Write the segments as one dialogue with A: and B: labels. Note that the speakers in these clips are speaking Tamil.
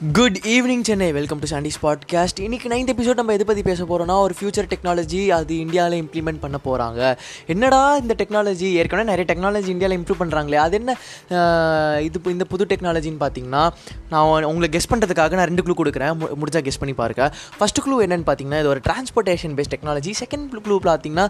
A: Good evening Chennai welcome to Sandy's podcast இன்றைக்கி நைன்த் எபிசோட் நம்ம எது பற்றி பேச போகிறோம்னா ஒரு ஃபியூச்சர் டெக்னாலஜி அது இந்தியாவில் இம்ப்ளிமெண்ட் பண்ண போகிறாங்க என்னடா இந்த டெக்னாலஜி ஏற்கனவே நிறைய டெக்னாலஜி இந்தியாவில் இம்ப்ரூவ் பண்ணுறாங்களே அது என்ன இது இப்போ இந்த புது டெக்னாலஜின்னு பார்த்தீங்கன்னா நான் உங்களை கெஸ் பண்ணுறதுக்காக நான் ரெண்டு க்ளூ கொடுக்குறேன். முடிஞ்சால் கெஸ் பண்ணி பாருங்க. ஃபஸ்ட்டு க்ளூ என்னன்னு பார்த்தீங்கன்னா இது ஒரு transportation based technology second clue பார்த்தீங்கன்னா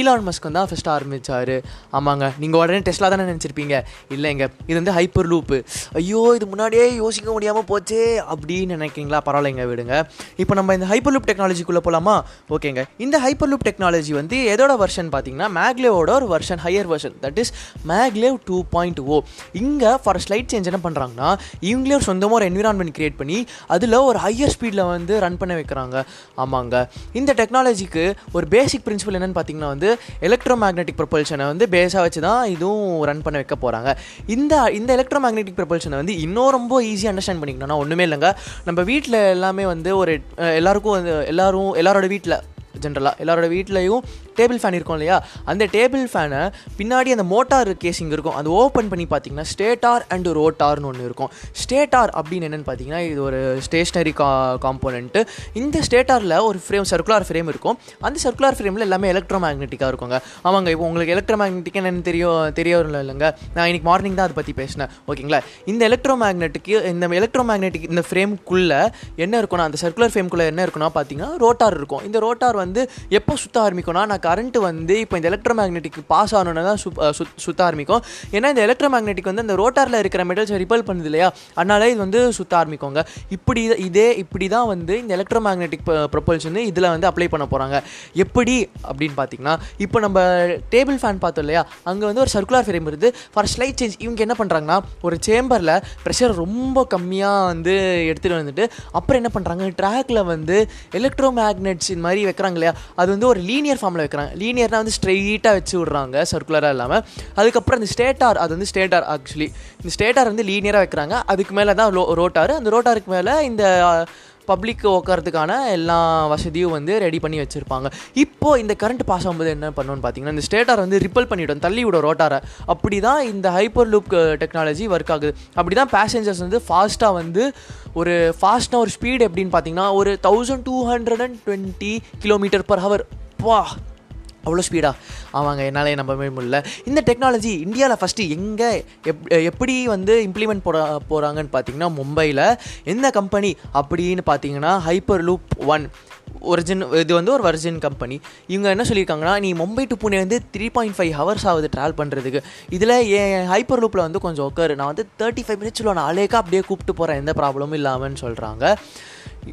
A: ஈலான் மஸ்க் தான் ஃபஸ்ட்டு ஆரம்பிச்சாரு. ஆமாங்க. நீங்கள் உடனே டெஸ்ட்லா தானே நினச்சிருப்பீங்க. இல்லைங்க. இது வந்து ஹைப்பர் லூப்பு ஐயோ இது முன்னாடியே யோசிக்க முடியாமல் போச்சே. அப்படின்னு நினைக்கிறீங்களா? பரவாயில்லைங்க விடுங்க. இப்போ நம்ம இந்த ஹைப்பர் லூப் டெக்னாலஜிக்குள்ளே போகலாமா ஓகேங்க. இந்த ஹைப்பர் லூப் டெக்னாலஜி வந்து எதோட வெர்ஷன் பார்த்தீங்கன்னா மேக்லேவோட ஒரு version higher version that is maglev two point O இங்கே ஃபார் ஸ்லைட் சேஞ்ச் என்ன பண்ணுறாங்கன்னா இவங்களே ஒரு சொந்தமாக ஒரு என்விரான்மெண்ட் கிரியேட் பண்ணி அதில் ஒரு ஹையர் ஸ்பீடில் வந்து ரன் பண்ண வைக்கிறாங்க. ஆமாங்க. இந்த டெக்னாலஜிக்கு ஒரு பேசிக் பிரின்சிபல் என்னென்னு பார்த்தீங்கன்னா வந்து எலக்ட்ரோ மேக்னெட்டிக் ப்ரொபல்ஷனை வந்து பேஸாக வச்சு தான் இதுவும் ரன் பண்ண வைக்க போகிறாங்க இந்த இந்த எலக்ட்ரோ மேக்னெட்டிக் ப்ரொபல்ஷனை வந்து இன்னும் ரொம்ப ஈஸியாக அண்டர்ஸ்டாண்ட் பண்ணிக்கணும்னா ஒன்றுமே இல்லைங்க. நம்ம வீட்டில் எல்லாமே வந்து ஒரு எல்லாருக்கும் வந்து எல்லாரும் எல்லாரோட வீட்டில் ஜென்ரலாக எல்லாரோட வீட்லேயும் டேபிள் ஃபேன் இருக்கும் இல்லையா? அந்த டேபிள் ஃபேனை பின்னாடி அந்த மோட்டார் கேசிங் இருக்கும். அது ஓப்பன் பண்ணி பார்த்தீங்கன்னா ஸ்டேட்டார் அண்ட் ரோட்டார்னு ஒன்று இருக்கும். ஸ்டேட்டார் அப்படின்னு என்னென்னு பார்த்தீங்கன்னா இது ஒரு ஸ்டேஷ்னரி கா காம்போனண்ட்டு இந்த ஸ்டேட்டாரில் ஒரு ஃப்ரேம் சர்க்குலர் ஃப்ரேம் இருக்கும். அந்த சர்க்குலர் ஃப்ரேமில் எல்லாமே எலக்ட்ரோ மேக்னெட்டிக்காக இருக்குங்க. ஆமாங்க இப்போ உங்களுக்கு எலக்ட்ரோ மேக்னெட்டிக் என்னென்னு தெரியும் தெரியவும் இல்லைங்க? நான் இன்றைக்கி மார்னிங் தான் அதை பற்றி பேசினேன். ஓகேங்களா? இந்த எலக்ட்ரோ மேக்னெட்டுக்கு இந்த எலக்ட்ரோ மேக்னெட்டிக் இந்த ஃப்ரேம்குள்ளே என்ன இருக்கும்னா அந்த சர்க்குலர் ஃப்ரேம்குள்ளே என்ன இருக்குன்னா பார்த்தீங்கன்னா ரோட்டார் இருக்கும். இந்த ரோட்டார் வந்து எப்போ சுத்த ஆரம்பிக்கும்னா நான் கரண்ட்டு வந்து இப்போ இந்த எலக்ட்ரோ மேக்னெட்டிக் பாஸ் ஆகணுன்னு தான் சுத் சுத்த ஆரம்பிக்கும். ஏன்னா இந்த எலக்ட்ரோ மேக்னெட்டிக் வந்து அந்த ரோட்டாரில் இருக்கிற மெட்டல்ஸை ரிப்பல் பண்ணுது இல்லையா? அதனால இது வந்து சுத்த ஆரம்பிக்கோங்க. இப்படி இதே இப்படி தான் வந்து இந்த எலக்ட்ரோ மேக்னெட்டிக் ப்ரொபல்ஷன் இதில் வந்து அப்ளை பண்ண போகிறாங்க எப்படி அப்படின்னு பார்த்தீங்கன்னா இப்போ நம்ம டேபிள் ஃபேன் பார்த்தோம் இல்லையா? அங்கே வந்து ஒரு சர்க்குலர் ஃப்ரேம் இருக்குது. ஃபார் ஸ்லைட் சேஞ்ச் இவங்க என்ன பண்ணுறாங்கன்னா ஒரு சேம்பரில் ப்ரெஷர் ரொம்ப கம்மியாக வந்து எடுத்துகிட்டு வந்துட்டு அப்புறம் என்ன பண்ணுறாங்க ட்ராக்ல வந்து எலக்ட்ரோ மேக்னெட்ஸ் இந்த மாதிரி வைக்கிறாங்க இல்லையா? அது வந்து ஒரு லீனியர் ஃபார்மில் வைக்கிறாங்க லீனியர்னால் வந்து ஸ்ட்ரெயிட்டாக வச்சு விட்றாங்க சர்க்குலராக இல்லாமல் அதுக்கப்புறம் இந்த ஸ்டேட்டார் அது வந்து ஸ்டேட்டார் ஆக்சுவலி இந்த ஸ்டேட்டார் வந்து லீனியராக வைக்கிறாங்க. அதுக்கு மேலே தான் லோ ரோட்டார் அந்த ரோட்டாருக்கு மேலே இந்த பப்ளிக் உட்காரத்துக்கான எல்லா வசதியும் வந்து ரெடி பண்ணி வச்சுருப்பாங்க. இப்போ இந்த கரண்ட் பாஸ் ஆகும்போது என்ன பண்ணணும்னு பார்த்தீங்கன்னா இந்த ஸ்டேட்டார் வந்து ரிப்பல் பண்ணிவிடும் தள்ளி விடும் ரோட்டாரை அப்படி தான் இந்த ஹைப்பர் லூப் டெக்னாலஜி ஒர்க் ஆகுது. அப்படி தான் பேசஞ்சர்ஸ் வந்து ஃபாஸ்ட்டாக வந்து ஒரு ஃபாஸ்ட்டாக ஒரு ஸ்பீடு எப்படின்னு பார்த்தீங்கன்னா ஒரு thousand two hundred and twenty kilometre per hour வா அவ்வளோ ஸ்பீடாக ஆமாங்க என்னால் நம்பவே முடியல. இந்த டெக்னாலஜி இந்தியாவில் ஃபஸ்ட்டு எங்கே எப் எப்படி வந்து இம்ப்ளிமெண்ட் போட போகிறாங்கன்னு பார்த்தீங்கன்னா மும்பையில் எந்த கம்பெனி அப்படின்னு பார்த்தீங்கன்னா ஹைப்பர் லூப் ஒன் ஒரிஜின் இது வந்து ஒரு வர்ஜின் கம்பெனி இவங்க என்ன சொல்லியிருக்காங்கன்னா நீ மும்பை டு புனே வந்து த்ரீ பாயிண்ட் ஃபைவ் ஹவர்ஸ் ஆகுது ட்ராவல் பண்ணுறதுக்கு இதில் என் ஹைப்பர் லூப்பில் வந்து கொஞ்சம் உட்காரு நான் வந்து தேர்ட்டி ஃபைவ் மினிட்ஸில் நான் அலேக்கா அப்படியே கூப்பிட்டு போகிறேன் எந்த ப்ராப்ளமும் இல்லாமல்னு சொல்கிறாங்க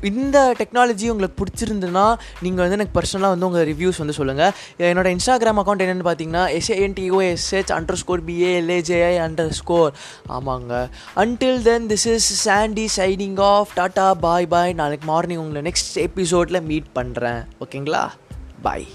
A: இந்த டெக்னாலஜி உங்களுக்கு பிடிச்சிருந்துன்னா நீங்கள் வந்து எனக்கு பர்சனலாக வந்து உங்கள் ரிவ்யூஸ் வந்து சொல்லுங்கள் என்னோட இன்ஸ்டாகிராம் அக்கௌண்ட் என்னென்னு பார்த்தீங்கன்னா எஸ்ஏஎன்டிஓஎஸ்ஹெச் under score BALAJI under score ஆமாங்க. Until then this is Chandy signing off tata பாய் பாய் நாளைக்கு மார்னிங் உங்களை நெக்ஸ்ட் எபிசோடில் மீட் பண்ணுறேன் ஓகேங்களா பாய்